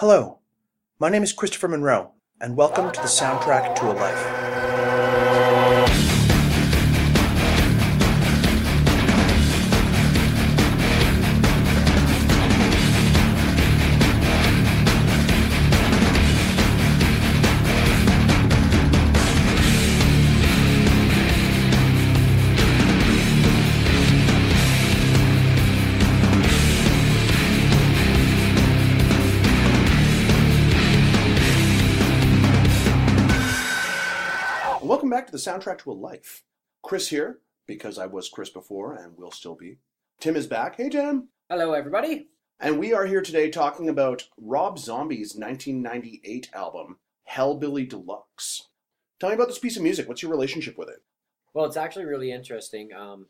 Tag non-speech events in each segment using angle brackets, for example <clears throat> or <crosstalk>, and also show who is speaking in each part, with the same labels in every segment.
Speaker 1: Hello, my name is Christopher Monroe, and welcome to the soundtrack to a life. Soundtrack to a life. Chris here, because I was Chris before and will still be. Tim is back. Hey, Tim.
Speaker 2: Hello, everybody.
Speaker 1: And we are here today talking about Rob Zombie's 1998 album, Hellbilly Deluxe. Tell me about this piece of music. What's your relationship with it?
Speaker 2: Well, it's actually really interesting. Um,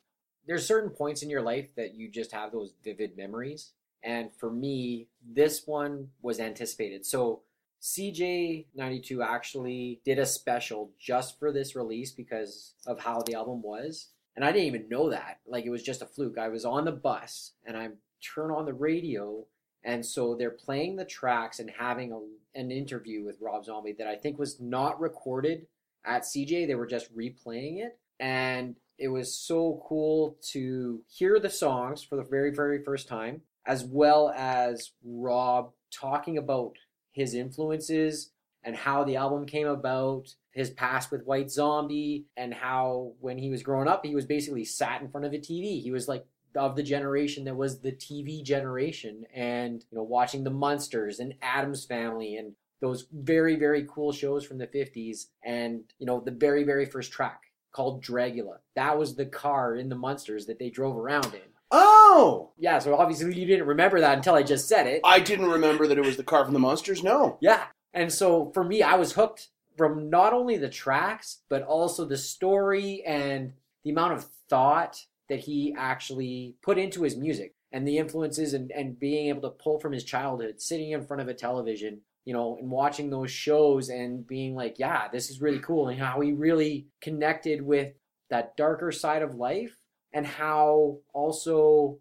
Speaker 2: there's certain points in your life that you just have those vivid memories, and for me, this one was anticipated. So, CJAY 92 actually did a special just for this release because of how the album was, and I didn't even know that. Like it was just a fluke. I was on the bus and I turn on the radio, and so they're playing the tracks and having a, an interview with Rob Zombie that I think was not recorded at CJAY. They were just replaying it. And it was so cool to hear the songs for the very, very first time, as well as Rob talking about his influences and how the album came about, his past with White Zombie, and how when he was growing up, he was basically sat in front of a TV. He was like of the generation that was the TV generation, and you know, watching the Munsters and Adams Family and those very, very cool shows from the 50s, and you know, the very, very first track called Dragula. That was the car in the Munsters that they drove around in.
Speaker 1: Oh!
Speaker 2: Yeah, so obviously you didn't remember that until I just said it.
Speaker 1: I didn't remember that it was the car from the Munsters. No.
Speaker 2: Yeah. And so for me, I was hooked from not only the tracks, but also the story and the amount of thought that he actually put into his music and the influences and, and being able to pull from his childhood, sitting in front of a television, you know, and watching those shows and being like, yeah, this is really cool. And how he really connected with that darker side of life and how also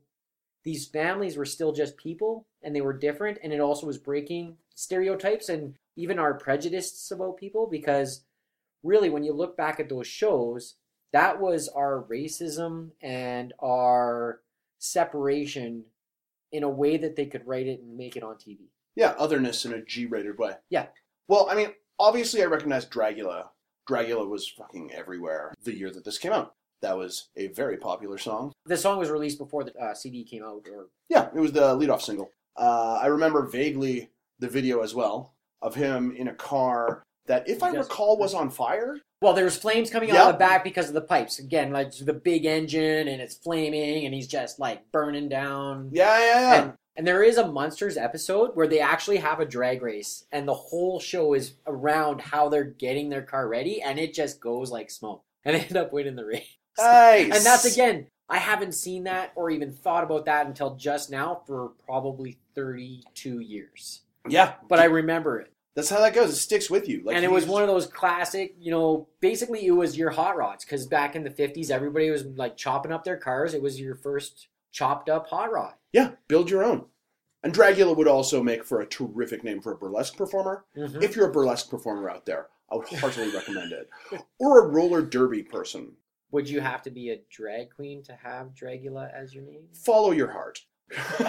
Speaker 2: these families were still just people and they were different and it also was breaking stereotypes and even our prejudices about people because really when you look back at those shows that was our racism and our separation in a way that they could write it and make it on TV.
Speaker 1: Yeah, otherness in a G-rated way.
Speaker 2: Yeah.
Speaker 1: Well, I mean, obviously I recognize Dragula. Dragula was fucking everywhere the year that this came out. That was a very popular song.
Speaker 2: The song was released before the uh, CD came out or
Speaker 1: Yeah, it was the leadoff single. Uh, I remember vaguely the video as well of him in a car that, if I
Speaker 2: Yes.
Speaker 1: recall, was on fire.
Speaker 2: Well, there's flames coming out of the back because of the pipes. Again, like the big engine and it's flaming and he's just like burning down.
Speaker 1: Yeah, yeah, yeah.
Speaker 2: And, and there is a Munsters episode where they actually have a drag race and the whole show is around how they're getting their car ready and it just goes like smoke. And <laughs> they end up winning the race.
Speaker 1: Nice.
Speaker 2: And that's again, I haven't seen that or even thought about that until just now for probably 32 years.
Speaker 1: Yeah,
Speaker 2: But I remember it.
Speaker 1: that's how that goes. It sticks with you. Like
Speaker 2: and it was one of those classic, you know, basically it was your hot rods because back in the 50s, everybody was like chopping up their cars. It was your first chopped up hot rod.
Speaker 1: Yeah, build your own. And Dragula would also make for a terrific name for a burlesque performer.
Speaker 2: Mhm.
Speaker 1: If you're a burlesque performer out there, I would heartily recommend it. Or a roller derby person.
Speaker 2: Would you have to be a drag queen to have Dragula as your name?
Speaker 1: Follow your heart. <laughs>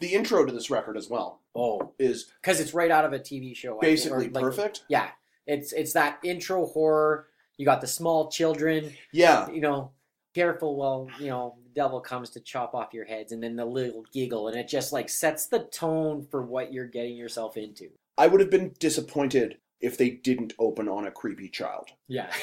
Speaker 1: the intro to this record as well
Speaker 2: Oh,
Speaker 1: is
Speaker 2: because it's right out of a TV show. I think,
Speaker 1: basically
Speaker 2: like,
Speaker 1: perfect.
Speaker 2: Yeah, it's it's that intro horror. You got the small children.
Speaker 1: Yeah,
Speaker 2: You know, careful. Well, you know, the devil comes to chop off your heads, and then the little giggle, and it just like sets the tone for what you're getting yourself into.
Speaker 1: I would have been disappointed if they didn't open on a creepy child.
Speaker 2: Yeah. <laughs>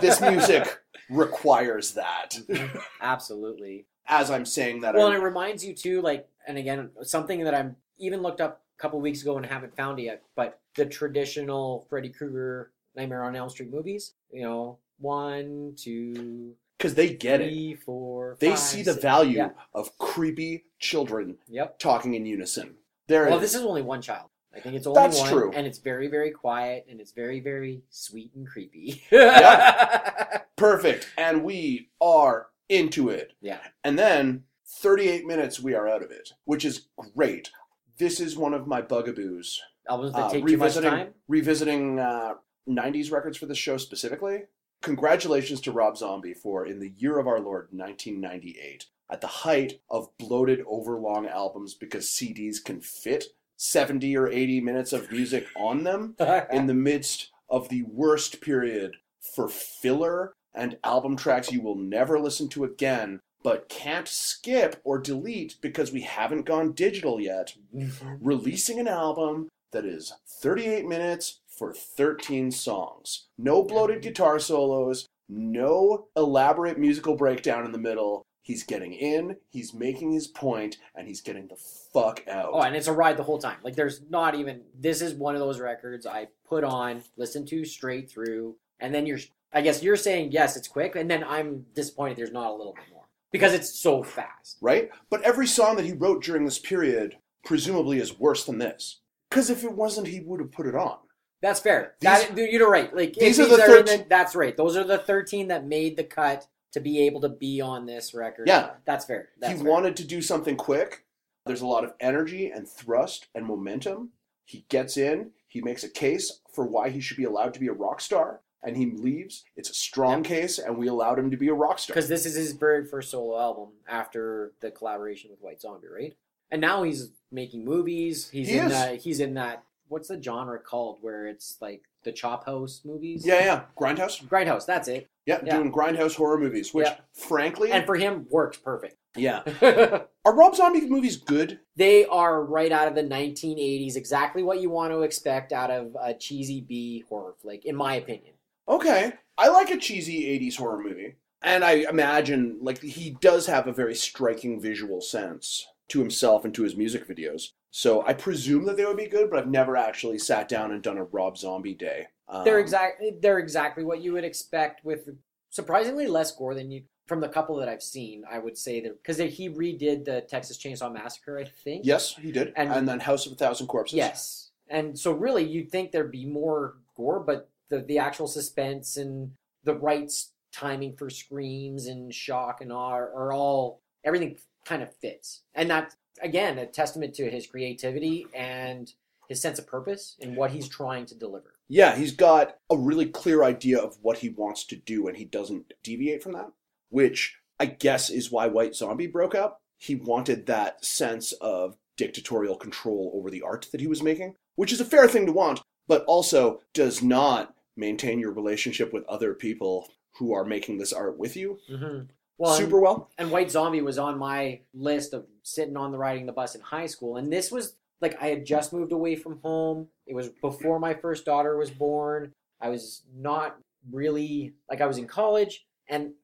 Speaker 1: This music requires that. <laughs>
Speaker 2: Absolutely.
Speaker 1: As I'm saying that,
Speaker 2: Well,
Speaker 1: I,
Speaker 2: and it reminds you too, like, and again, something that I'm even looked up a couple weeks ago and haven't found it yet, but the traditional Freddy Krueger Nightmare on Elm Street movies. You know, one, two,
Speaker 1: because they get it.
Speaker 2: four.
Speaker 1: They
Speaker 2: five,
Speaker 1: see the
Speaker 2: six.
Speaker 1: value
Speaker 2: Yeah.
Speaker 1: of creepy children
Speaker 2: Yep.
Speaker 1: talking in unison. There
Speaker 2: Well,
Speaker 1: it
Speaker 2: this
Speaker 1: is.
Speaker 2: is only one child. I think it's only
Speaker 1: That's
Speaker 2: one,
Speaker 1: true.
Speaker 2: and it's very, very quiet, and it's very, very sweet and creepy.
Speaker 1: Yeah. <laughs> Perfect. And we are into it.
Speaker 2: yeah.
Speaker 1: And then 38 minutes, we are out of it, which is great. this is one of my bugaboos.
Speaker 2: Albums that
Speaker 1: Uh,
Speaker 2: take too much
Speaker 1: revisiting
Speaker 2: time.
Speaker 1: revisiting uh, 90s records for this show specifically. Congratulations to Rob Zombie for In the Year of Our Lord 1998, at the height of bloated overlong albums because CDs can fit 70 or 80 minutes of music on them, <laughs> in the midst of the worst period for filler and album tracks you will never listen to again, but can't skip or delete because we haven't gone digital yet mm-hmm. releasing an album that is 38 minutes for 13 songs. No bloated mm-hmm. guitar solos, no elaborate musical breakdown in the middle. He's getting in, he's making his point, and he's getting the fuck out.
Speaker 2: Oh, and it's a ride the whole time. Like there's not even this is one of those records I put on, listen to straight through, and then you're I guess you're saying yes, it's quick, and then I'm disappointed there's not a little bit more. Because it's so fast.
Speaker 1: right? But every song that he wrote during this period presumably is worse than this. Because if it wasn't, he would have put it on.
Speaker 2: That's fair.
Speaker 1: These-
Speaker 2: that, you're right. Like
Speaker 1: these are the
Speaker 2: in
Speaker 1: 13
Speaker 2: that's right. Those are the 13 that made the cut to be able to be on this record.
Speaker 1: Yeah.
Speaker 2: that's fair. That's
Speaker 1: he
Speaker 2: fair.
Speaker 1: wanted to do something quick. There's a lot of energy and thrust and momentum. He gets in, he makes a case for why he should be allowed to be a rock star, and he leaves. It's a strong case, and we allowed him to be a rock star.
Speaker 2: because this is his very first solo album after the collaboration with White Zombie, right? And now he's making movies. He's
Speaker 1: He
Speaker 2: in
Speaker 1: is.
Speaker 2: that. He's in that. What's the genre called? Where it's like the Chop House movies.
Speaker 1: Yeah, yeah. Grindhouse?
Speaker 2: Grindhouse. That's it.
Speaker 1: Yeah,
Speaker 2: Yeah.
Speaker 1: doing Grindhouse horror movies, which,
Speaker 2: Yeah.
Speaker 1: frankly,
Speaker 2: And for him, works perfect.
Speaker 1: yeah. <laughs> Are Rob Zombie movies good?
Speaker 2: they are right out of the 1980s. Exactly what you want to expect out of a cheesy B horror flick, in my opinion.
Speaker 1: Okay. I like a cheesy 80s horror movie. And I imagine, like, he does have a very striking visual sense to himself and to his music videos. So I presume that they would be good, but I've never actually sat down and done a Rob Zombie day. Um,
Speaker 2: they're exactly they're exactly what you would expect with surprisingly less gore than you from the couple that I've seen. I would say that because he redid the Texas Chainsaw Massacre, I think.
Speaker 1: Yes, he did.
Speaker 2: And-
Speaker 1: And, then House of a Thousand Corpses.
Speaker 2: Yes, and so really you'd think there'd be more gore, but the the actual suspense and the right timing for screams and shock and awe are, are all everything kind of fits, and that's again a testament to his creativity and his sense of purpose and what he's trying to deliver.
Speaker 1: Yeah, he's got a really clear idea of what he wants to do, and he doesn't deviate from that, which I guess is why White Zombie broke up. He wanted that sense of dictatorial control over the art that he was making, which is a fair thing to want, but also does not maintain your relationship with other people who are making this art with you
Speaker 2: Mm-hmm. Well, and-
Speaker 1: super well.
Speaker 2: and White Zombie was on my list of sitting on the riding the bus in high school, and this was like I had just moved away from home. It was before my first daughter was born. I was not really like I was in college, and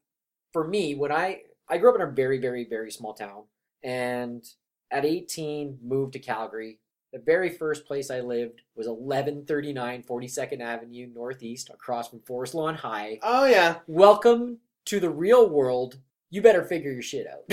Speaker 2: for me, when I I grew up in a very very very small town, and at 18 moved to Calgary. The very first place I lived was 1139 42nd Avenue Northeast, across from Forest Lawn High.
Speaker 1: Oh yeah,
Speaker 2: Welcome to the real world. You better figure your shit out.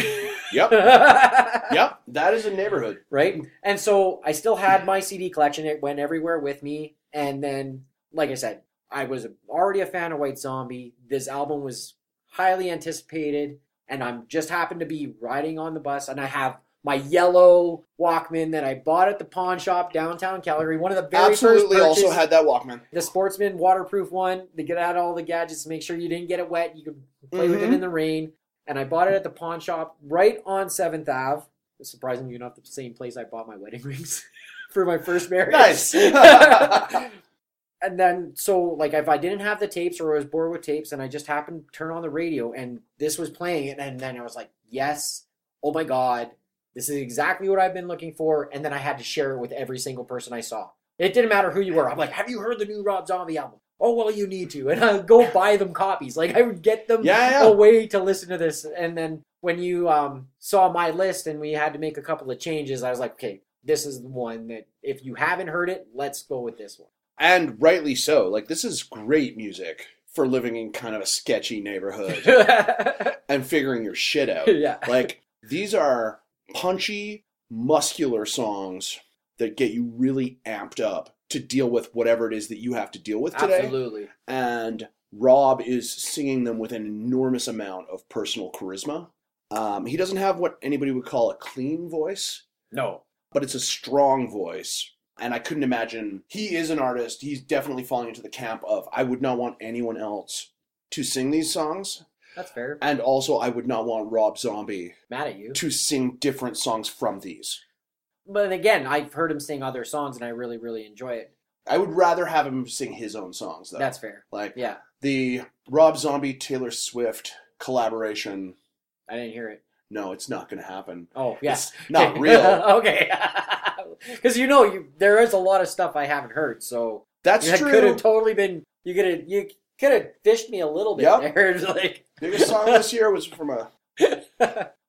Speaker 1: yep, <laughs> yep. That is a neighborhood.
Speaker 2: Right? And so I still had my CD collection. It went everywhere with me. And then, like I said, I was already a fan of White Zombie. This album was highly anticipated. And I'm just happened to be riding on the bus. And I have my yellow Walkman that I bought at the pawn shop downtown Calgary. One of the very
Speaker 1: Absolutely, also had that Walkman.
Speaker 2: the Sportsman waterproof one. They get out all the gadgets to make sure you didn't get it wet. You could play with it
Speaker 1: Mhm.
Speaker 2: in the rain. And I bought it at the pawn shop right on Seventh Ave. Surprisingly, you're not the same place I bought my wedding <laughs> rings for my first marriage.
Speaker 1: Nice. <laughs> <laughs>
Speaker 2: and then, so like, if I didn't have the tapes or I was bored with tapes, and I just happened to turn on the radio and this was playing, and, and then I was like, yes, oh my god, this is exactly what I've been looking for. And then I had to share it with every single person I saw. It didn't matter who you were. I'm like, have you heard the new Rob Zombie album? Oh well, you need to, <laughs> and I go buy them copies. Like I would get them
Speaker 1: Yeah, yeah.
Speaker 2: away to listen to this, and then when you um, saw my list and we had to make a couple of changes, I was like, okay, this is the one that if you haven't heard it, let's go with this one.
Speaker 1: and rightly so. Like this is great music for living in kind of a sketchy neighborhood <laughs> and figuring your shit out. <laughs>
Speaker 2: yeah,
Speaker 1: Like these are punchy, muscular songs that get you really amped up to deal with whatever it is that you have to deal with today.
Speaker 2: absolutely.
Speaker 1: And Rob is singing them with an enormous amount of personal charisma. Um, he doesn't have what anybody would call a clean voice,
Speaker 2: No,
Speaker 1: but it's a strong voice. And I couldn't imagine he is an artist. He's definitely falling into the camp of I would not want anyone else to sing these songs.
Speaker 2: That's fair.
Speaker 1: And also, I would not want Rob Zombie
Speaker 2: Mad at you.
Speaker 1: to sing different songs from these.
Speaker 2: But again, I've heard him sing other songs and I really, really enjoy it.
Speaker 1: I would rather have him sing his own songs, though.
Speaker 2: That's fair.
Speaker 1: like
Speaker 2: Yeah.
Speaker 1: the Rob Zombie Taylor Swift collaboration.
Speaker 2: I didn't hear it.
Speaker 1: No, it's not going to happen.
Speaker 2: Oh, yeah.
Speaker 1: It's not <laughs> real.
Speaker 2: okay. <laughs> Because you know, you there is a lot of stuff I haven't heard, so
Speaker 1: That's
Speaker 2: that
Speaker 1: true.
Speaker 2: could have totally been. You could have you could have fished me a little bit
Speaker 1: Yep.
Speaker 2: there. <laughs> Like,
Speaker 1: Biggest song this year was from a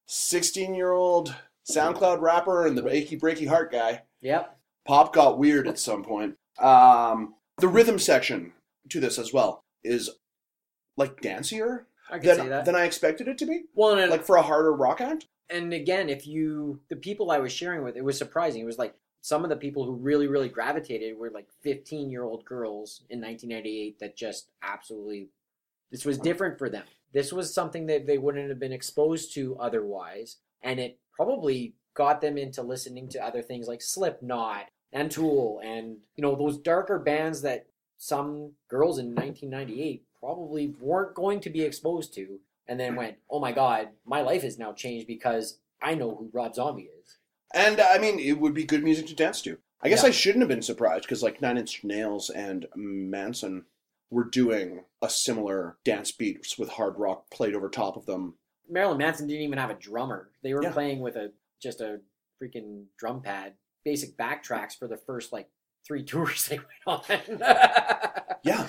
Speaker 1: 16 year old SoundCloud rapper and the achy breaky heart guy.
Speaker 2: yep.
Speaker 1: Pop got weird at some point. Um, the rhythm section to this as well is like dancier
Speaker 2: I can say
Speaker 1: than,
Speaker 2: that.
Speaker 1: than I expected it to be.
Speaker 2: well,
Speaker 1: Like for a harder rock act.
Speaker 2: and again, if you the people I was sharing with, it was surprising. It was like some of the people who really, really gravitated were like 15 year old girls in 1998 that just absolutely. This was different for them. This was something that they wouldn't have been exposed to otherwise, and it probably got them into listening to other things like Slipknot and Tool, and you know those darker bands that some girls in 1998 probably weren't going to be exposed to, and then mm. went, "Oh my God, my life has now changed because I know who Rob Zombie is."
Speaker 1: And I mean, it would be good music to dance to. I guess
Speaker 2: Yeah.
Speaker 1: I shouldn't have been surprised because like Nine Inch Nails and Manson were doing a similar dance beat with hard rock played over top of them.
Speaker 2: Marilyn Manson didn't even have a drummer. They were
Speaker 1: Yeah.
Speaker 2: playing with a just a freaking drum pad, basic backtracks for the first like three <laughs> tours they went on. <laughs>
Speaker 1: Yeah.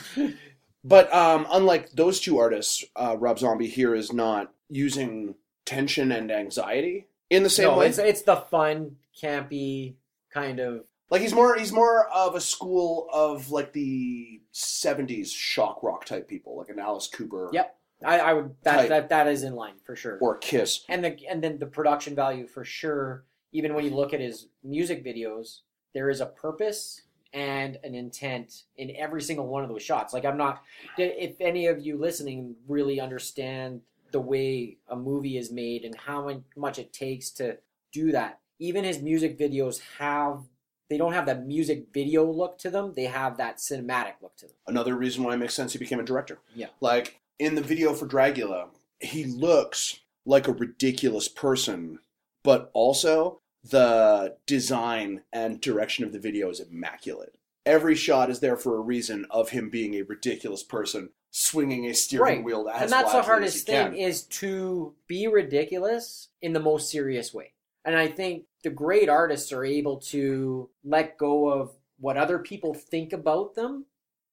Speaker 1: But um, unlike those two artists, uh, Rob Zombie here is not using tension and anxiety in the same
Speaker 2: no,
Speaker 1: way.
Speaker 2: it's it's the fun, campy kind of.
Speaker 1: Like he's more he's more of a school of like the '70s shock rock type people, like an Alice Cooper
Speaker 2: Yep. I, I would that, that that is in line for sure.
Speaker 1: or Kiss.
Speaker 2: and the and then the production value for sure. Even when you look at his music videos, there is a purpose and an intent in every single one of those shots. Like I'm not, if any of you listening really understand the way a movie is made and how much it takes to do that. Even his music videos have they don't have that music video look to them. They have that cinematic look to them.
Speaker 1: Another reason why it makes sense he became a director.
Speaker 2: Yeah.
Speaker 1: Like in the video for Dragula, he looks like a ridiculous person, but also the design and direction of the video is immaculate. Every shot is there for a reason of him being a ridiculous person swinging a steering
Speaker 2: Right.
Speaker 1: wheel as
Speaker 2: and that's the hardest
Speaker 1: can.
Speaker 2: thing is to be ridiculous in the most serious way and i think the great artists are able to let go of what other people think about them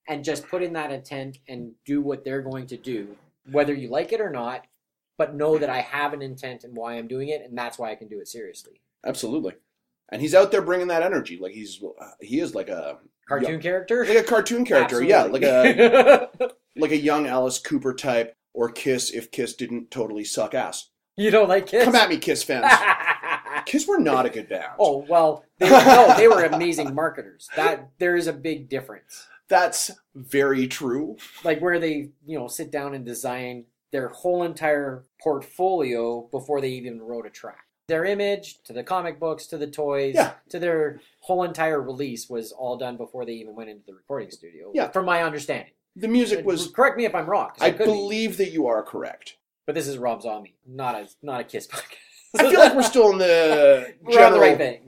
Speaker 2: and just put in that intent and do what they're going to do whether you like it or not but know that i have an intent and why i'm doing it and that's why i can do it seriously
Speaker 1: Absolutely. And he's out there bringing that energy. Like he's uh, he is like a
Speaker 2: cartoon character
Speaker 1: like a cartoon character. Yeah, like a <laughs> like a young Alice Cooper type or Kiss if Kiss didn't totally suck ass.
Speaker 2: you don't like Kiss?
Speaker 1: Come at me, Kiss fans. <laughs> Kiss were not a good band.
Speaker 2: oh well they, no they were amazing marketers that there is a big difference
Speaker 1: That's very true.
Speaker 2: like where they you know sit down and design their whole entire portfolio before they even wrote a track their image to the comic books to the toys
Speaker 1: Yeah.
Speaker 2: to their whole entire release was all done before they even went into the recording studio
Speaker 1: Yeah.
Speaker 2: from my understanding
Speaker 1: The music uh, was.
Speaker 2: correct me if i'm wrong 'cause
Speaker 1: I
Speaker 2: could be.
Speaker 1: believe that you are correct.
Speaker 2: but this is rob zombie not a not a kiss podcast
Speaker 1: I feel like we're still in the <laughs>
Speaker 2: we're on the right
Speaker 1: general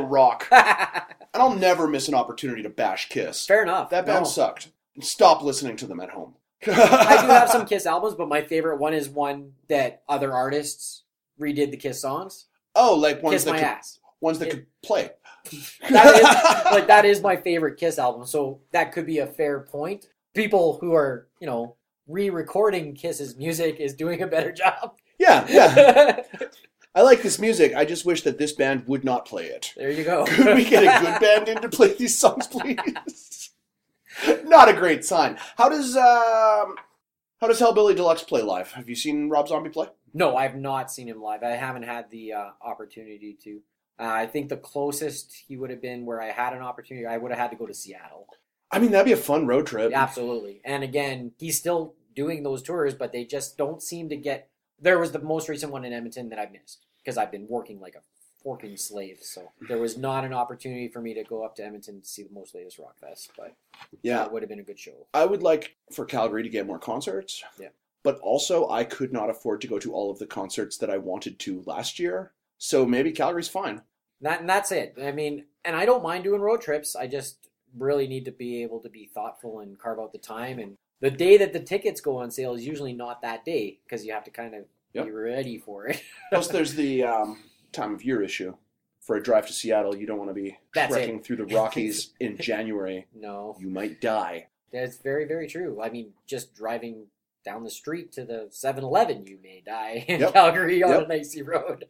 Speaker 2: thing <laughs>
Speaker 1: rock, <laughs> and I'll never miss an opportunity to bash Kiss.
Speaker 2: fair enough
Speaker 1: That band
Speaker 2: No.
Speaker 1: sucked. Stop listening to them at home.
Speaker 2: I do have some Kiss albums, but my favorite one is one that other artists redid the Kiss songs.
Speaker 1: Oh, like ones
Speaker 2: Kiss
Speaker 1: that
Speaker 2: my
Speaker 1: could,
Speaker 2: ass.
Speaker 1: ones that
Speaker 2: It-
Speaker 1: could play.
Speaker 2: That is like that is my favorite Kiss album. So that could be a fair point. People who are you know re-recording Kiss's music is doing a better job.
Speaker 1: yeah, yeah. <laughs> I like this music. I just wish that this band would not play it.
Speaker 2: there you go. <laughs>
Speaker 1: Could we get a good <laughs> band in to play these songs, please? not a great sign. How does um, how does Hellbilly Deluxe play live? Have you seen Rob Zombie play?
Speaker 2: No, I've not seen him live. I haven't had the uh, opportunity to. Uh, I think the closest he would have been where I had an opportunity, I would have had to go to Seattle.
Speaker 1: I mean, that'd be a fun road trip.
Speaker 2: Absolutely. And again, he's still doing those tours, but they just don't seem to get. There was the most recent one in Edmonton that I missed because I've been working like a forking slave, so there was not an opportunity for me to go up to Edmonton to see the most latest rock fest, but
Speaker 1: Yeah,
Speaker 2: that would have been a good show.
Speaker 1: I would like for Calgary to get more concerts.
Speaker 2: Yeah.
Speaker 1: But also, I could not afford to go to all of the concerts that I wanted to last year. So maybe Calgary's fine.
Speaker 2: That and that's it. I mean, and I don't mind doing road trips. I just really need to be able to be thoughtful and carve out the time. And the day that the tickets go on sale is usually not that day because you have to kind of
Speaker 1: Yep.
Speaker 2: be ready for it. <laughs>
Speaker 1: Plus, there's the um, time of year issue. For a drive to Seattle, you don't want to be
Speaker 2: That's it.
Speaker 1: trekking through the <laughs> Rockies in January.
Speaker 2: no,
Speaker 1: You might die.
Speaker 2: that's very very true. I mean, just driving down the street to the 7-Eleven, you may die in
Speaker 1: Yep.
Speaker 2: Calgary on
Speaker 1: Yep.
Speaker 2: an icy road.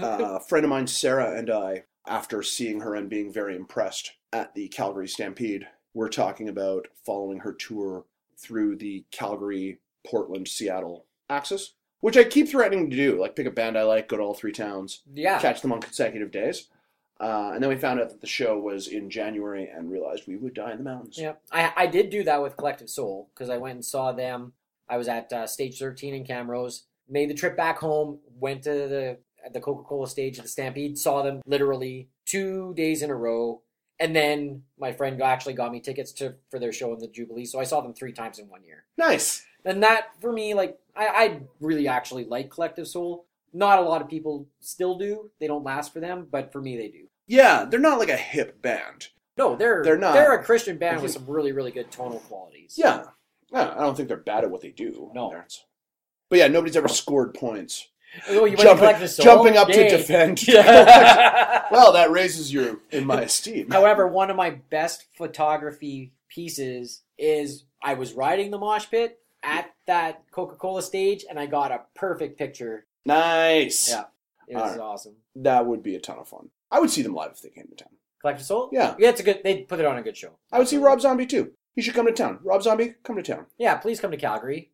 Speaker 1: Uh, a friend of mine, Sarah, and I, after seeing her and being very impressed at the Calgary Stampede, we're talking about following her tour through the Calgary, Portland, Seattle axis, which I keep threatening to do. Like, pick a band I like, go to all three towns,
Speaker 2: yeah,
Speaker 1: catch them on consecutive days. Uh, and then we found out that the show was in January and realized we would die in the mountains.
Speaker 2: Yeah, I, I did do that with Collective Soul because I went and saw them. I was at uh, stage 13 in Camrose, made the trip back home, went to the at the Coca Cola stage at the Stampede, saw them literally two days in a row, and then my friend actually got me tickets to for their show in the Jubilee, so I saw them three times in one year.
Speaker 1: Nice.
Speaker 2: And that for me, like I, I really actually like Collective Soul. Not a lot of people still do; they don't last for them, but for me, they do.
Speaker 1: Yeah, they're not like a hip band.
Speaker 2: No, they're
Speaker 1: They're not.
Speaker 2: They're a Christian band with some really really good tonal qualities.
Speaker 1: Yeah. Yeah, I don't think they're bad at what they do.
Speaker 2: No.
Speaker 1: But yeah, nobody's ever scored points.
Speaker 2: Oh, you
Speaker 1: Jumping,
Speaker 2: Soul?
Speaker 1: jumping up to defend. <laughs>
Speaker 2: Yeah.
Speaker 1: well, that raises you in my esteem.
Speaker 2: However, one of my best photography pieces is I was riding the mosh pit at that Coca Cola stage, and I got a perfect picture.
Speaker 1: Nice.
Speaker 2: Yeah. It was
Speaker 1: Alright.
Speaker 2: awesome.
Speaker 1: That would be a ton of fun. I would see them live if they came to town.
Speaker 2: Collective Soul?
Speaker 1: Yeah.
Speaker 2: Yeah, it's a good. They put it on a good show.
Speaker 1: I would see Rob Zombie too. He should come to town. Rob Zombie, come to town.
Speaker 2: Yeah, please come to Calgary.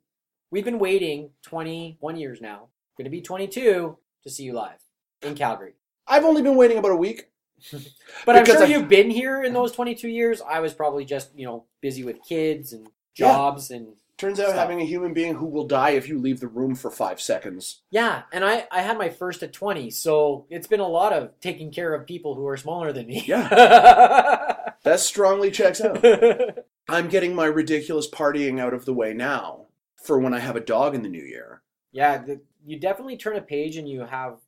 Speaker 2: We've been waiting 21 years now. Going to be 22 to see you live in Calgary.
Speaker 1: I've only been waiting about a week. <laughs>
Speaker 2: But I'm sure
Speaker 1: I've-
Speaker 2: you've been here in those 22 years. I was probably just, you know, busy with kids and
Speaker 1: Yeah.
Speaker 2: jobs and
Speaker 1: Turns out
Speaker 2: Stop.
Speaker 1: having a human being who will die if you leave the room for five seconds.
Speaker 2: yeah, and I I had my first at 20, so it's been a lot of taking care of people who are smaller than me.
Speaker 1: Yeah. <laughs> That strongly checks out. <laughs> I'm getting my ridiculous partying out of the way now for when I have a dog in the new year.
Speaker 2: yeah, the, you definitely turn a page and you have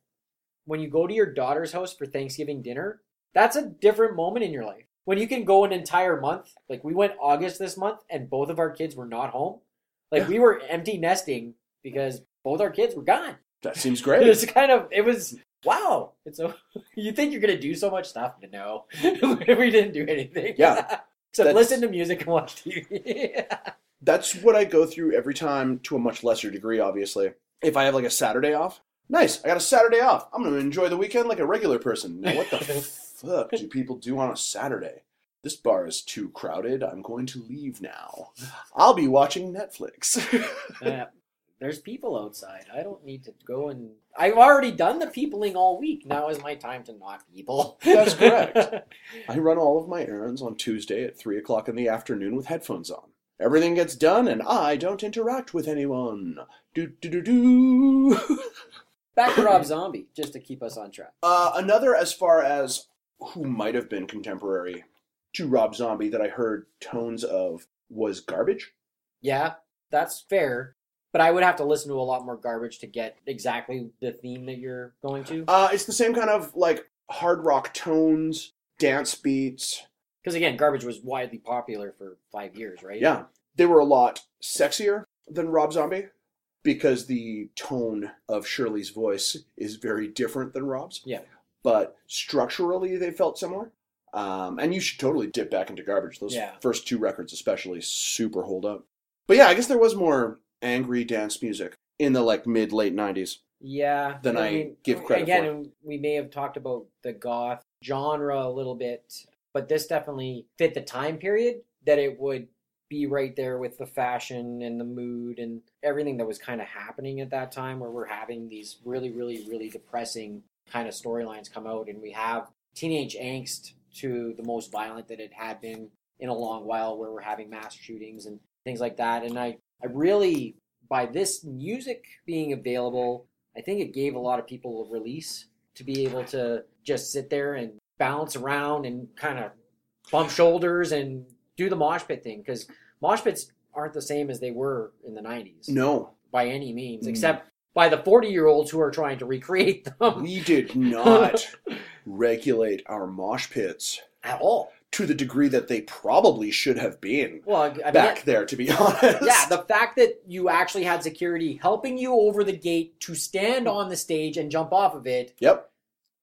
Speaker 2: when you go to your daughter's house for Thanksgiving dinner. That's a different moment in your life. When you can go an entire month, like we went August this month and both of our kids were not home. Like we were empty nesting because both our kids were gone.
Speaker 1: That seems great. <laughs>
Speaker 2: it's kind of it was wow. It's so <laughs> you think you're gonna do so much stuff, but no, <laughs> we didn't do anything.
Speaker 1: Yeah.
Speaker 2: except
Speaker 1: That's-
Speaker 2: listen to music and watch TV.
Speaker 1: That's what I go through every time to a much lesser degree, obviously. If I have like a Saturday off, nice. I got a Saturday off. I'm going to enjoy the weekend like a regular person. Now, what the <laughs> fuck do people do on a Saturday? This bar is too crowded. I'm going to leave now. I'll be watching Netflix. <laughs>
Speaker 2: Uh, there's people outside. I don't need to go and. I've already done the peopling all week. Now is my time to not people.
Speaker 1: That's correct. <laughs> I run all of my errands on Tuesday at 3 o'clock in the afternoon with headphones on. Everything gets done, and I don't interact with anyone. Do do do do.
Speaker 2: Back to Rob Zombie, just to keep us on track.
Speaker 1: Uh, another, as far as who might have been contemporary to Rob Zombie that I heard tones of was Garbage.
Speaker 2: Yeah, that's fair. But I would have to listen to a lot more garbage to get exactly the theme that you're going to.
Speaker 1: Uh, it's the same kind of like hard rock tones, dance beats.
Speaker 2: Because again, garbage was widely popular for five years, right?
Speaker 1: Yeah, they were a lot sexier than Rob Zombie because the tone of Shirley's voice is very different than Rob's.
Speaker 2: Yeah.
Speaker 1: But structurally, they felt similar. Um, and you should totally dip back into garbage. Those
Speaker 2: Yeah.
Speaker 1: first two records, especially, super hold up. But yeah, I guess there was more angry dance music in the like mid late '90s.
Speaker 2: Yeah.
Speaker 1: Than I give credit
Speaker 2: again,
Speaker 1: for.
Speaker 2: we may have talked about the goth genre a little bit, but this definitely fit the time period that it would be right there with the fashion and the mood and everything that was kind of happening at that time where we're having these really, really, really depressing kind of storylines come out and we have teenage angst to the most violent that it had been in a long while where we're having mass shootings and things like that. And I, I really, by this music being available, I think it gave a lot of people a release to be able to just sit there and bounce around and kind of bump shoulders and do the mosh pit thing because mosh pits aren't the same as they were in the 90s
Speaker 1: No,
Speaker 2: by any means,
Speaker 1: Mm.
Speaker 2: except by the 40 year olds who are trying to recreate <laughs> them
Speaker 1: we did not <laughs> regulate our mosh pits
Speaker 2: at all.
Speaker 1: to the degree that they probably should have been
Speaker 2: Well, I mean,
Speaker 1: back there, to be <laughs> honest.
Speaker 2: yeah, the fact that you actually had security helping you over the gate to stand on the stage and jump off of it,
Speaker 1: Yep.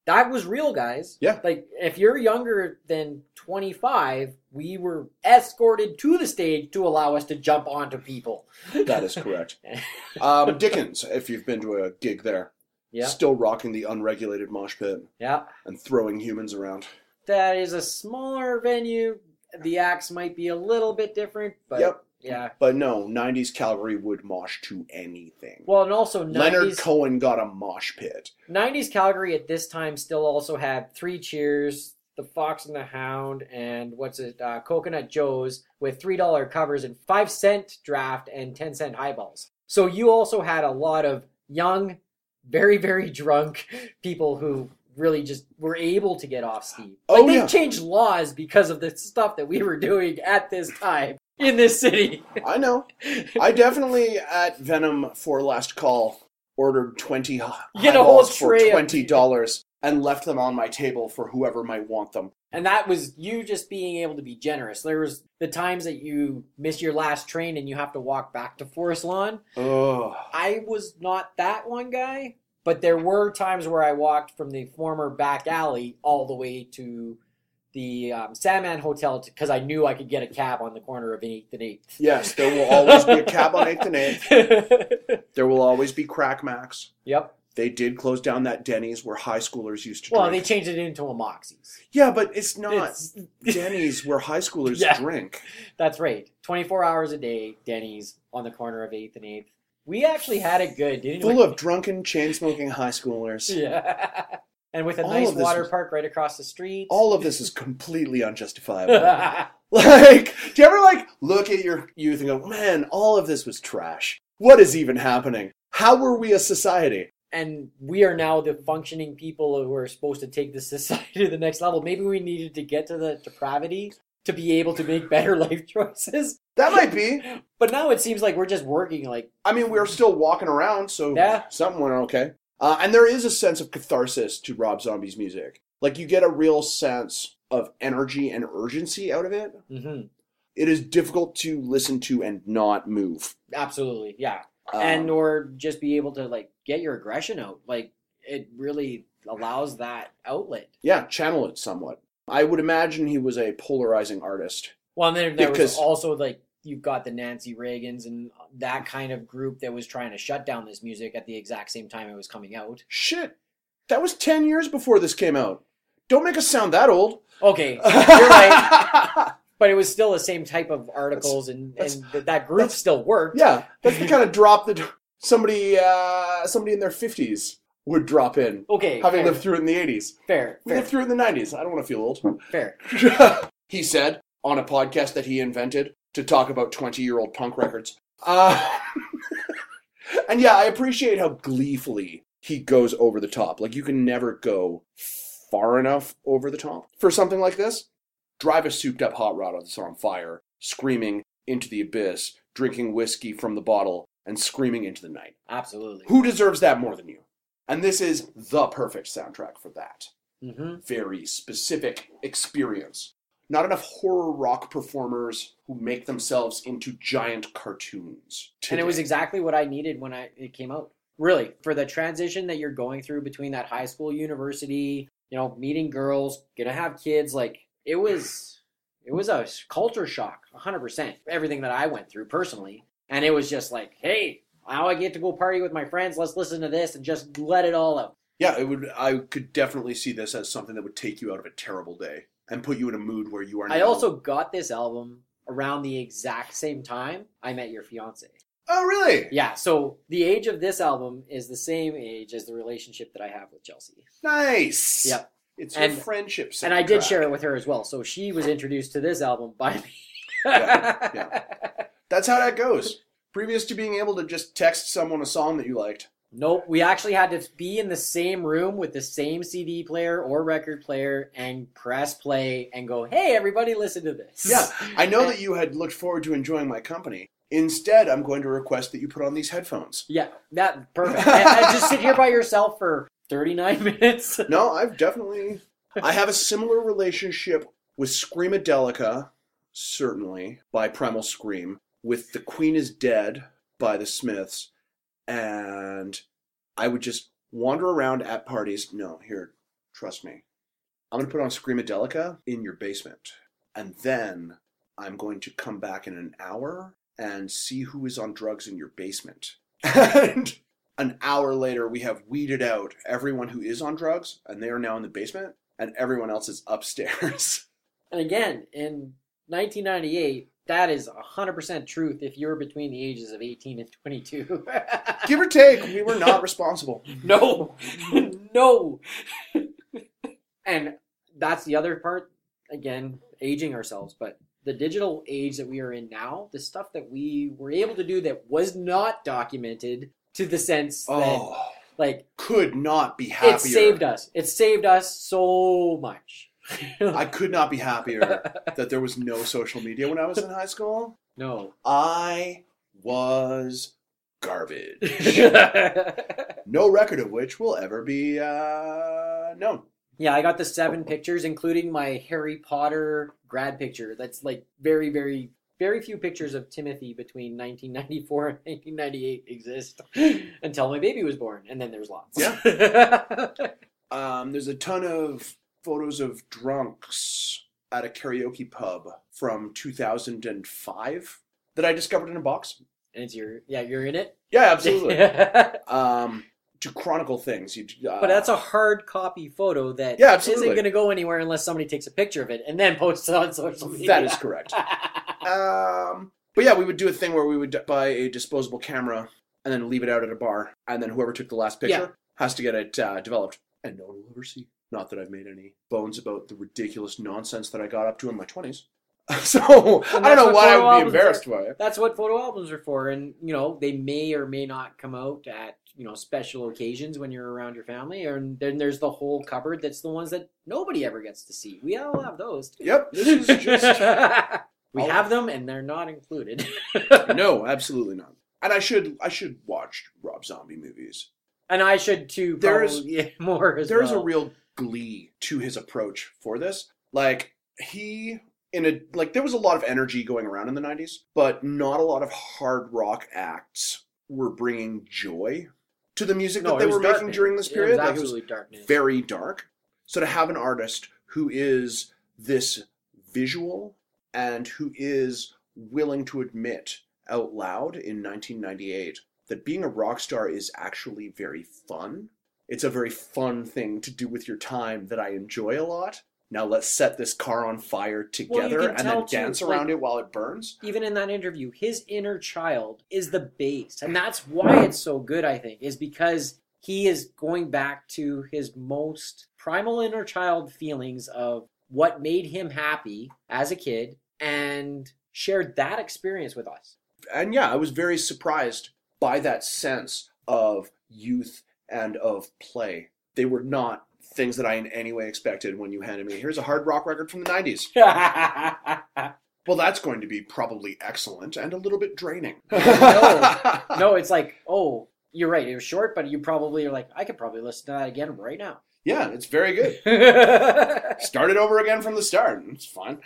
Speaker 2: That was real, guys.
Speaker 1: Yeah.
Speaker 2: Like, if you're younger than 25, we were escorted to the stage to allow us to jump onto people.
Speaker 1: That is correct. <laughs> um, Dickens, if you've been to a gig there,
Speaker 2: Yeah.
Speaker 1: still rocking the unregulated mosh pit
Speaker 2: Yeah.
Speaker 1: and throwing humans around.
Speaker 2: That is a smaller venue. The acts might be a little bit different, but
Speaker 1: Yep.
Speaker 2: Yeah.
Speaker 1: But no, 90s Calgary would mosh to anything.
Speaker 2: Well, and also 90s,
Speaker 1: Leonard Cohen got a mosh pit.
Speaker 2: 90s Calgary at this time still also had Three Cheers, The Fox and the Hound, and what's it, uh, Coconut Joe's with $3 covers and 5 cent draft and 10 cent highballs. So you also had a lot of young, very, very drunk people who really just were able to get off steam. Like
Speaker 1: Oh,
Speaker 2: they
Speaker 1: yeah.
Speaker 2: changed laws because of the stuff that we were doing at this time in this city.
Speaker 1: I know. I definitely, at Venom for Last Call, ordered 20 hi-
Speaker 2: Get a whole
Speaker 1: highballs for
Speaker 2: tray of-
Speaker 1: $20 and left them on my table for whoever might want them.
Speaker 2: And that was you just being able to be generous. There was the times that you miss your last train and you have to walk back to Forest Lawn.
Speaker 1: Ugh.
Speaker 2: I was not that one guy, but there were times where I walked from the former back alley all the way to the um, Sandman Hotel because I knew I could get a cab on the corner of 8th and 8th.
Speaker 1: Yes, there will always be a cab on 8th and 8th. <laughs> There will always be Crack Max.
Speaker 2: yep.
Speaker 1: They did close down that Denny's where high schoolers used to
Speaker 2: Well, they changed it into a Moxie's.
Speaker 1: yeah, but it's not
Speaker 2: It's- <laughs>
Speaker 1: Denny's where high schoolers
Speaker 2: Yeah.
Speaker 1: drink.
Speaker 2: That's right. 24 hours a day, Denny's on the corner of 8th and 8th. We actually had it good, didn't we?
Speaker 1: Full of drunken, chain smoking high schoolers. <laughs>
Speaker 2: Yeah. And with a
Speaker 1: All
Speaker 2: nice water
Speaker 1: was-
Speaker 2: park right across the street.
Speaker 1: All of this is completely unjustifiable. <laughs> <laughs> Like, do you ever like look at your youth and go, man, all of this was trash. What is even happening? How were we a society?
Speaker 2: and we are now the functioning people who are supposed to take the <laughs> society to the next level. Maybe we needed to get to the depravity to be able to make better life choices.
Speaker 1: That might be.
Speaker 2: But now it seems like we're just working like
Speaker 1: I mean, we're still walking around, so
Speaker 2: Yeah.
Speaker 1: something went okay. Uh, and there is a sense of catharsis to Rob Zombie's music. Like, you get a real sense of energy and urgency out of it.
Speaker 2: mhm,
Speaker 1: It is difficult to listen to and not move.
Speaker 2: absolutely, yeah.
Speaker 1: Um,
Speaker 2: and or just be able to like get your aggression out. Like it really allows that outlet.
Speaker 1: yeah, channel it somewhat. I would imagine he was a polarizing artist.
Speaker 2: Well, and then there
Speaker 1: Because-
Speaker 2: was also like you've got the Nancy Reagans and that kind of group that was trying to shut down this music at the exact same time it was coming out.
Speaker 1: Shit, that was 10 years before this came out. Don't make us sound that old.
Speaker 2: Okay, <laughs> you're right, but it was still the same type of articles, and
Speaker 1: that's-
Speaker 2: and th- that group still worked.
Speaker 1: yeah, that's the kind of <laughs> drop that somebody uh, somebody in their 50s would drop in,
Speaker 2: Okay,
Speaker 1: having
Speaker 2: fair,
Speaker 1: lived through it in the 80s.
Speaker 2: fair,
Speaker 1: We
Speaker 2: fair,
Speaker 1: lived through it in the 90s. I don't want to feel old.
Speaker 2: fair. <laughs>
Speaker 1: he said on a podcast that he invented to talk about 20 year old punk records. Uh, <laughs> and yeah, I appreciate how gleefully he goes over the top. Like, you can never go far enough over the top for something like this. Drive a souped up hot rod that's on fire, screaming into the abyss, drinking whiskey from the bottle, and screaming into the night.
Speaker 2: Absolutely.
Speaker 1: Who deserves that more than you? And this is the perfect soundtrack for that
Speaker 2: hmm
Speaker 1: very specific experience. Not enough horror rock performers who make themselves into giant cartoons.
Speaker 2: And it was exactly what I needed when I it came out. Really, for the transition that you're going through between that high school, university, you know, meeting girls, gonna have kids, like it was, it was a culture shock, 100. percent Everything that I went through personally, and it was just like, hey, now I get to go party with my friends. Let's listen to this and just let it all out.
Speaker 1: yeah. It would. I could definitely see this as something that would take you out of a terrible day and put you in a mood where you are.
Speaker 2: I also got this album around the exact same time I met your fiance.
Speaker 1: Oh, really?
Speaker 2: Yeah, so the age of this album is the same age as the relationship that I have with Chelsea.
Speaker 1: Nice.
Speaker 2: Yep.
Speaker 1: It's your
Speaker 2: And-
Speaker 1: friendship.
Speaker 2: And I did share it with her as well. So she was introduced to this album by me.
Speaker 1: Yeah, <laughs> That's how that goes. Previous to being able to just text someone a song that you liked,
Speaker 2: Nope, we actually had to be in the same room with the same CD player or record player and press play and go, "Hey, everybody, listen to this."
Speaker 1: Yeah, I know that you had looked forward to enjoying my company. Instead, I'm going to request that you put on these headphones.
Speaker 2: Yeah, that perfect. and, just sit here by yourself for 39 <laughs> minutes.
Speaker 1: No, I've definitely. I have a similar relationship with Screamadelica, certainly, by Primal Scream, with The Queen is Dead by the Smiths, and I would just wander around at parties. No, here, trust me. I'm going to put on Screamadelica in your basement, and then I'm going to come back in an hour and see who is on drugs in your basement. And an hour later, we have weeded out everyone who is on drugs, and they are now in the basement, and everyone else is upstairs. <laughs>
Speaker 2: And again, in 1998, that is 100% truth if you're between the ages of 18 and 22. <laughs>
Speaker 1: Give or take, we were not responsible. <laughs>
Speaker 2: no, <laughs> no. and that's the other part. Again, aging ourselves, but the digital age that we are in now, the stuff that we were able to do that was not documented to the sense that,
Speaker 1: Oh,
Speaker 2: like,
Speaker 1: could not be happier.
Speaker 2: it saved us. It saved us so much. <laughs>
Speaker 1: I could not be happier <laughs> that there was no social media when I was in high school.
Speaker 2: no.
Speaker 1: I was garbage. <laughs> No record of which will ever be uh, known.
Speaker 2: Yeah, I got the seven pictures, including my Harry Potter grad picture. That's like very, very, very few pictures of Timothy between 1994 and 1998 exist until my baby was born, and then there's lots.
Speaker 1: Yeah. Um, there's a ton of photos of drunks at a karaoke pub from 2005 that I discovered in a box.
Speaker 2: and it's your yeah, you're in it.
Speaker 1: Yeah, absolutely. <laughs> um, to chronicle things, you. Uh,
Speaker 2: that's a hard copy photo that
Speaker 1: Yeah, absolutely.
Speaker 2: not going to go anywhere unless somebody takes a picture of it and then <laughs> posts it on social media.
Speaker 1: That is correct. <laughs> Um, but yeah, we would do a thing where we would buy a disposable camera and then leave it out at a bar, and then whoever took the last picture
Speaker 2: Yeah.
Speaker 1: has to get it uh, developed, and no one will ever see. Not that I've made any bones about the ridiculous nonsense that I got up to in my twenties. <laughs> so I don't know
Speaker 2: what
Speaker 1: I would be embarrassed by. It.
Speaker 2: That's what photo albums are for, and you know they may or may not come out at you know special occasions when you're around your family, and then there's the whole cupboard that's the ones that nobody ever gets to see. We all have those. Too.
Speaker 1: Yep, this is <laughs> just <laughs>
Speaker 2: we have them, and they're not included.
Speaker 1: no, absolutely not. And I should I should watch Rob Zombie movies.
Speaker 2: and I should too.
Speaker 1: There's-
Speaker 2: yeah, more as
Speaker 1: There's
Speaker 2: well.
Speaker 1: a real glee to his approach for this. Like he in a like there was a lot of energy going around in the 90s, but not a lot of hard rock acts were bringing joy to the music
Speaker 2: no,
Speaker 1: that they
Speaker 2: it
Speaker 1: were making during this
Speaker 2: It
Speaker 1: period.
Speaker 2: was
Speaker 1: like it was
Speaker 2: absolutely darkness.
Speaker 1: very dark. So to have an artist who is this visual and who is willing to admit out loud in 1998 that being a rock star is actually very fun. It's a very fun thing to do with your time that I enjoy a lot. Now let's set this car on fire together
Speaker 2: can
Speaker 1: and then
Speaker 2: too,
Speaker 1: dance
Speaker 2: like-
Speaker 1: around it while it burns.
Speaker 2: even in that interview, his inner child is the base. And that's why it's so good, I think, is because he is going back to his most primal inner child feelings of what made him happy as a kid and shared that experience with us.
Speaker 1: and yeah, I was very surprised by that sense of youth and of play. They were not things that I in any way expected when you handed me here's a hard rock record from the 90s. <laughs> Well, that's going to be probably excellent and a little bit draining. <laughs>
Speaker 2: No. no, it's like, oh, you're right. It was short, but you probably are like, I could probably listen to that again right now.
Speaker 1: yeah, it's very good. <laughs> Start it over again from the start. It's fine.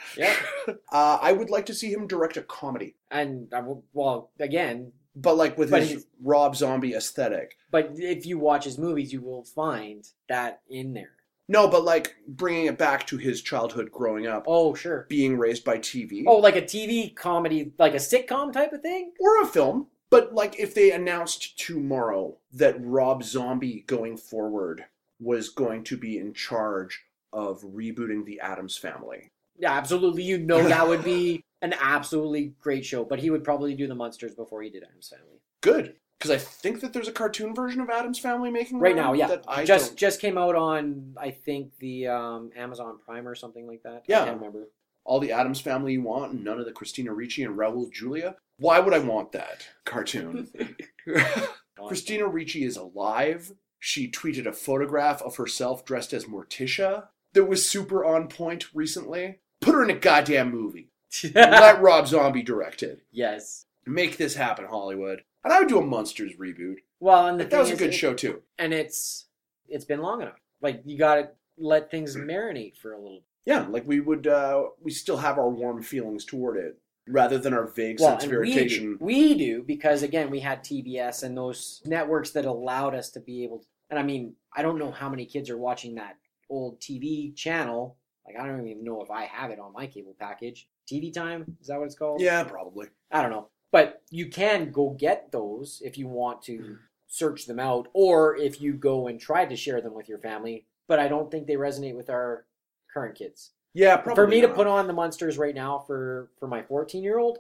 Speaker 1: Uh, I would like to see him direct a comedy,
Speaker 2: And, uh, well, again,
Speaker 1: but like with
Speaker 2: But
Speaker 1: his
Speaker 2: he's-
Speaker 1: Rob Zombie aesthetic.
Speaker 2: But if you watch his movies, you will find that in there.
Speaker 1: No, but like bringing it back to his childhood growing up,
Speaker 2: Oh, sure.
Speaker 1: being raised by TV.
Speaker 2: Oh, like a TV comedy, like a sitcom type of thing?
Speaker 1: or a film. But like if they announced tomorrow that Rob Zombie going forward was going to be in charge of rebooting the Adams family.
Speaker 2: Yeah, absolutely. You know that would be <laughs> an absolutely great show, but he would probably do the Munsters before he did Adam's Family.
Speaker 1: Good. Because I think that there's a cartoon version of Adams Family making
Speaker 2: Right now, yeah.
Speaker 1: That I
Speaker 2: just
Speaker 1: don't-
Speaker 2: just came out on I think the um, Amazon Prime or something like that.
Speaker 1: Yeah.
Speaker 2: I can't remember.
Speaker 1: all the Adams family you want, and none of the Christina Ricci and Raul Julia. Why would I want that cartoon? <laughs> <laughs> Christina Ricci is alive. She tweeted a photograph of herself dressed as Morticia that was super on point recently. Put her in a goddamn movie. <laughs> Let Rob Zombie direct it.
Speaker 2: yes.
Speaker 1: Make this happen, Hollywood. And I would do a Munsters reboot.
Speaker 2: Well, and the
Speaker 1: That was a good
Speaker 2: it-
Speaker 1: show too.
Speaker 2: and it's it's been long enough. Like you got to let things <clears throat> marinate for a little.
Speaker 1: Yeah, like we would. uh We still have our warm feelings toward it, rather than our vague
Speaker 2: Well,
Speaker 1: sense of
Speaker 2: and we
Speaker 1: irritation.
Speaker 2: do. we do because again we had TBS and those networks that allowed us to be able. to, And I mean, I don't know how many kids are watching that old TV channel. Like I don't even know if I have it on my cable package. TV Time is that what it's called?
Speaker 1: Yeah, probably.
Speaker 2: I don't know. But you can go get those if you want to hmm. search them out, or if you go and try to share them with your family. But I don't think they resonate with our current kids.
Speaker 1: Yeah, probably.
Speaker 2: for me to put on the Munsters right now for for my 14 year old,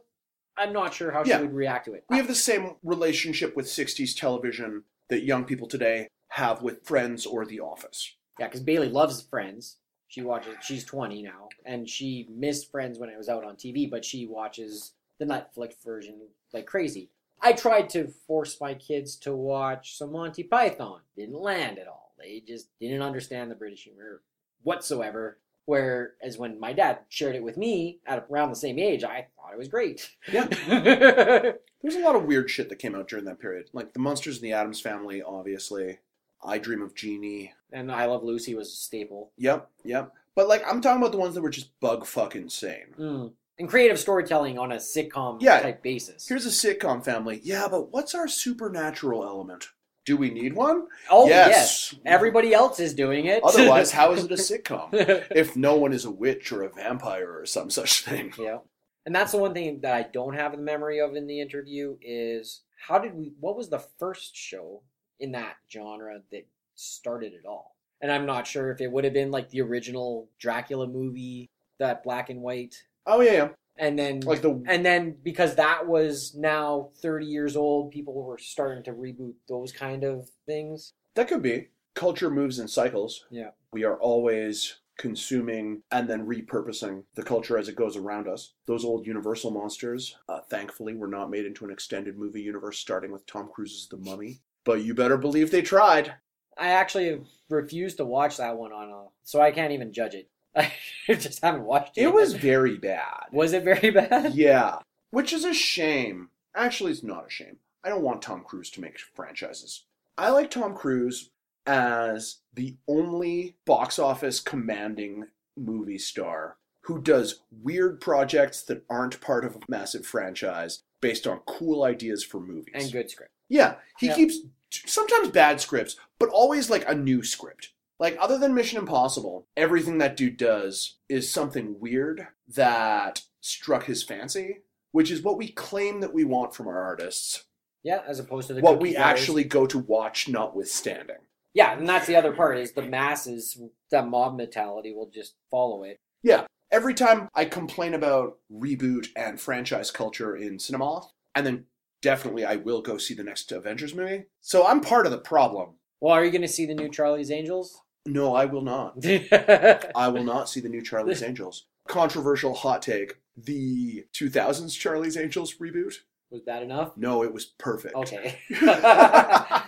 Speaker 2: I'm not sure how
Speaker 1: Yeah.
Speaker 2: she would react to it.
Speaker 1: We have the same relationship with 60s television that young people today have with Friends or The Office.
Speaker 2: Yeah, because Bailey loves Friends. She watches. She's 20 now, and she missed Friends when it was out on TV, but she watches the Netflix version like crazy. I tried to force my kids to watch some Monty Python. Didn't land at all. They just didn't understand the British humor whatsoever. Whereas when my dad shared it with me at around the same age, I thought it was great.
Speaker 1: Yeah. <laughs> There's a lot of weird shit that came out during that period. Like The Munsters and the Addams Family, obviously. I Dream of Jeannie.
Speaker 2: And I Love Lucy was a staple.
Speaker 1: Yep, yep. But like, I'm talking about the ones that were just bug fucking insane.
Speaker 2: Mm. And creative storytelling on a sitcom
Speaker 1: Yeah.
Speaker 2: type basis.
Speaker 1: Here's a sitcom family. Yeah, but what's our supernatural element? Do we need one?
Speaker 2: oh
Speaker 1: yes.
Speaker 2: yes. everybody else is doing it.
Speaker 1: Otherwise, how is it a <laughs> sitcom? <laughs> If no one is a witch or a vampire or some such thing.
Speaker 2: yeah, and that's the one thing that I don't have the memory of in the interview is how did we? What was the first show in that genre that started it all? And I'm not sure if it would have been like the original Dracula movie, that black and white,
Speaker 1: Oh yeah, yeah.
Speaker 2: and then
Speaker 1: Like the
Speaker 2: and then because that was now 30 years old, people were starting to reboot those kind of things.
Speaker 1: that could be. Culture moves in cycles.
Speaker 2: Yeah.
Speaker 1: We are always consuming and then repurposing the culture as it goes around us. Those old Universal monsters, uh, thankfully, were not made into an extended movie universe starting with Tom Cruise's The Mummy. But you better believe they tried.
Speaker 2: I actually refused to watch that one on a, so I can't even judge it. <laughs> I just haven't watched it.
Speaker 1: It was very bad.
Speaker 2: Was it very bad? <laughs>
Speaker 1: Yeah, which is a shame. Actually, it's not a shame. I don't want Tom Cruise to make franchises. I like Tom Cruise as the only box office commanding movie star who does weird projects that aren't part of a massive franchise based on cool ideas for movies.
Speaker 2: And good script.
Speaker 1: Yeah, he
Speaker 2: Yeah.
Speaker 1: keeps sometimes bad scripts, but always like a new script. Like other than Mission Impossible, everything that dude does is something weird that struck his fancy, which is what we claim that we want from our artists.
Speaker 2: Yeah, as opposed to the
Speaker 1: what we
Speaker 2: cutters.
Speaker 1: actually go to watch notwithstanding.
Speaker 2: Yeah, and that's the other part is the masses, that mob mentality will just follow it. Yeah.
Speaker 1: Every time I complain about reboot and franchise culture in cinema, and then definitely I will go see the next Avengers movie. So I'm part of the problem.
Speaker 2: Well, are you going to see the new Charlie's Angels?
Speaker 1: No, I will not. <laughs> I will not see the new Charlie's Angels. Controversial hot take. The 2000s Charlie's Angels reboot?
Speaker 2: Was that enough?
Speaker 1: No, it was perfect.
Speaker 2: Okay. <laughs> <laughs> I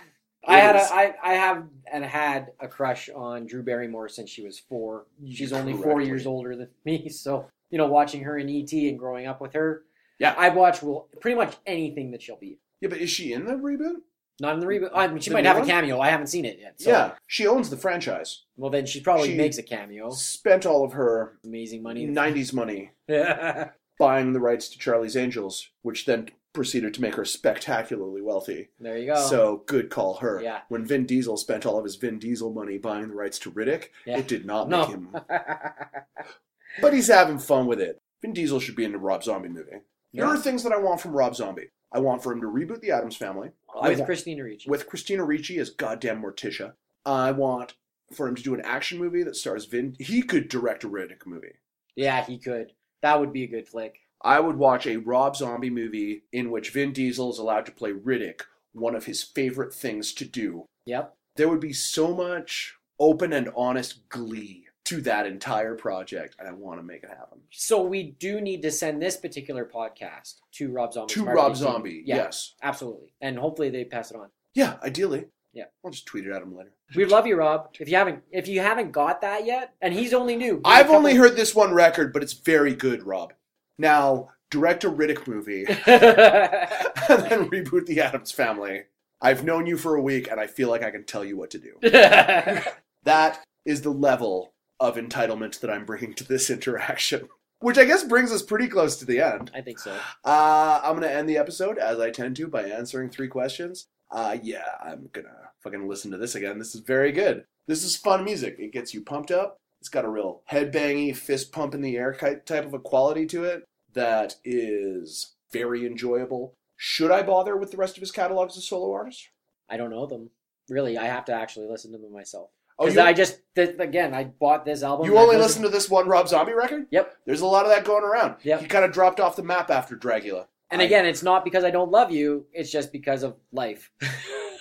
Speaker 2: had a, I, I have and had a crush on Drew Barrymore since she was four. She's only four years older than me, so you know, watching her in ET and growing up with her,
Speaker 1: Yeah.
Speaker 2: I'd watch well, pretty much anything that she'll be.
Speaker 1: Yeah, but is she in the reboot?
Speaker 2: Not in the reboot. I mean, she
Speaker 1: The
Speaker 2: might have
Speaker 1: one?
Speaker 2: a cameo. I haven't seen it yet. So.
Speaker 1: Yeah, she owns the franchise.
Speaker 2: Well, then she probably
Speaker 1: She-
Speaker 2: makes a cameo.
Speaker 1: Spent all of her
Speaker 2: Amazing money.
Speaker 1: 90s money <laughs> buying the rights to Charlie's Angels, which then proceeded to make her spectacularly wealthy.
Speaker 2: There you go.
Speaker 1: So good call her.
Speaker 2: Yeah.
Speaker 1: When Vin Diesel spent all of his Vin Diesel money buying the rights to Riddick,
Speaker 2: Yeah.
Speaker 1: it did not make him. <laughs> But he's having fun with it. Vin Diesel should be in a Rob Zombie movie. Here
Speaker 2: Yeah.
Speaker 1: are things that I want from Rob Zombie. I want for him to reboot the Addams Family.
Speaker 2: With Christina Ricci.
Speaker 1: with Christina Ricci as goddamn Morticia. I want for him to do an action movie that stars Vin. He could direct a Riddick movie.
Speaker 2: yeah, he could. That would be a good flick.
Speaker 1: I would watch a Rob Zombie movie in which Vin Diesel is allowed to play Riddick, one of his favorite things to do.
Speaker 2: Yep.
Speaker 1: There would be so much open and honest glee to that entire project, and I want to make it happen.
Speaker 2: So we do need to send this particular podcast to Rob Zombie.
Speaker 1: To Rob Zombie,
Speaker 2: Yeah,
Speaker 1: yes.
Speaker 2: absolutely, and hopefully they pass it on.
Speaker 1: Yeah, ideally.
Speaker 2: Yeah.
Speaker 1: I'll just tweet it at him later.
Speaker 2: We love you, Rob. If you haven't if you haven't got that yet, and he's only new.
Speaker 1: I've only heard this one record, but it's very good, Rob. Now, direct a Riddick movie <laughs> <laughs> and then reboot the Addams family. I've known you for a week, and I feel like I can tell you what to do. <laughs> That is the level of entitlement that I'm bringing to this <laughs> interaction. Which I guess brings us pretty close to the end.
Speaker 2: I think so.
Speaker 1: Uh, I'm gonna end the episode as I tend to by answering three questions. Uh, yeah, I'm gonna fucking listen to this again. This is very good. This is fun music. It gets you pumped up. It's got a real headbangy, fist pump in the air type of a quality to it that is very enjoyable. Should I bother with the rest of his catalog as a solo artist?
Speaker 2: I don't know them. Really, I have to actually listen to them myself.
Speaker 1: Oh, you,
Speaker 2: I just th- again, I bought this album.
Speaker 1: you only
Speaker 2: I've
Speaker 1: listen to this one Rob Zombie record?
Speaker 2: Yep.
Speaker 1: There's a lot of that going around.
Speaker 2: Yep.
Speaker 1: He kind of dropped off the map after Dracula.
Speaker 2: And
Speaker 1: I-
Speaker 2: again, it's not because I don't love you. It's just because of life. <laughs>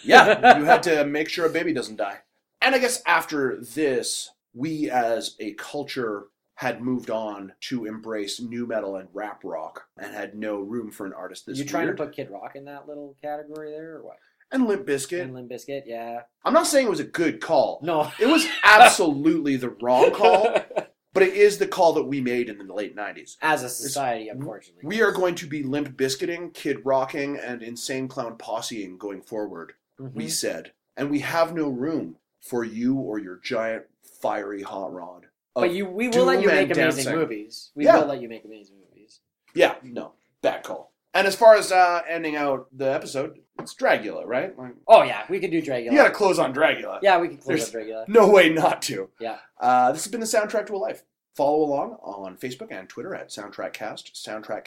Speaker 1: Yeah, you had <laughs> to make sure a baby doesn't die. And I guess after this, we as a culture had moved on to embrace nu metal and rap rock and had no room for an artist this
Speaker 2: you trying
Speaker 1: weird.
Speaker 2: to put Kid Rock in that little category there, or what?
Speaker 1: And Limp Bizkit.
Speaker 2: And Limp Bizkit, yeah.
Speaker 1: I'm not saying it was a good call.
Speaker 2: No.
Speaker 1: It was <laughs> absolutely the wrong call, <laughs> but it is the call that we made in the late 90s.
Speaker 2: As a society, unfortunately.
Speaker 1: We are going to be Limp Biscuiting, Kid Rocking, and Insane Clown Posseing going forward.
Speaker 2: Mhm.
Speaker 1: we said, and we have no room for you or your giant fiery hot rod.
Speaker 2: But you, we will let you make amazing
Speaker 1: dancing.
Speaker 2: movies. We
Speaker 1: Yeah.
Speaker 2: will let you make amazing movies.
Speaker 1: yeah, no, bad call. And as far as uh, ending out the episode, it's Dragula, right? Like,
Speaker 2: Oh yeah, we could do Dragula.
Speaker 1: you got to close on Dragula.
Speaker 2: yeah, we could close
Speaker 1: There's-
Speaker 2: up Dragula.
Speaker 1: No way not to.
Speaker 2: Yeah.
Speaker 1: Uh, this has been the Soundtrack to a Life. Follow along on Facebook and Twitter at SoundtrackCast,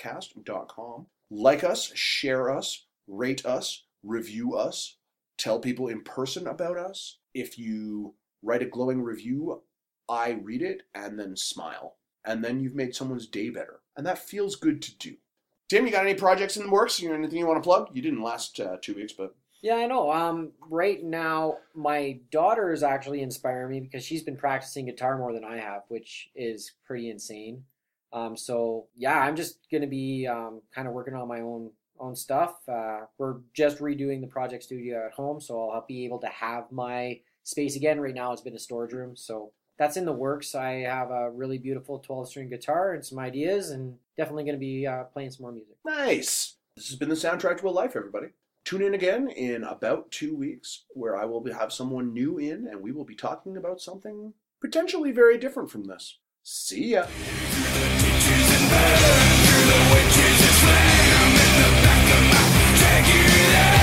Speaker 1: soundtrackcast.com. Like us, share us, rate us, review us, tell people in person about us. If you write a glowing review, I read it and then smile. And then you've made someone's day better. And that feels good to do. Tim, you got any projects in the works? You anything you want to plug? You didn't last uh, two weeks, but
Speaker 2: Yeah, I know. Um, right now, my daughter is actually inspiring me because she's been practicing guitar more than I have, which is pretty insane. Um, so yeah, I'm just gonna be um, kind of working on my own own stuff. Uh, we're just redoing the project studio at home, so I'll be able to have my space again. Right now, it's been a storage room, so that's in the works. I have a really beautiful 12 string guitar and some ideas, and definitely going to be uh, playing some more music.
Speaker 1: Nice. This has been the soundtrack to a life, everybody. Tune in again in about two weeks, where I will have someone new in, and we will be talking about something potentially very different from this. See ya. Through the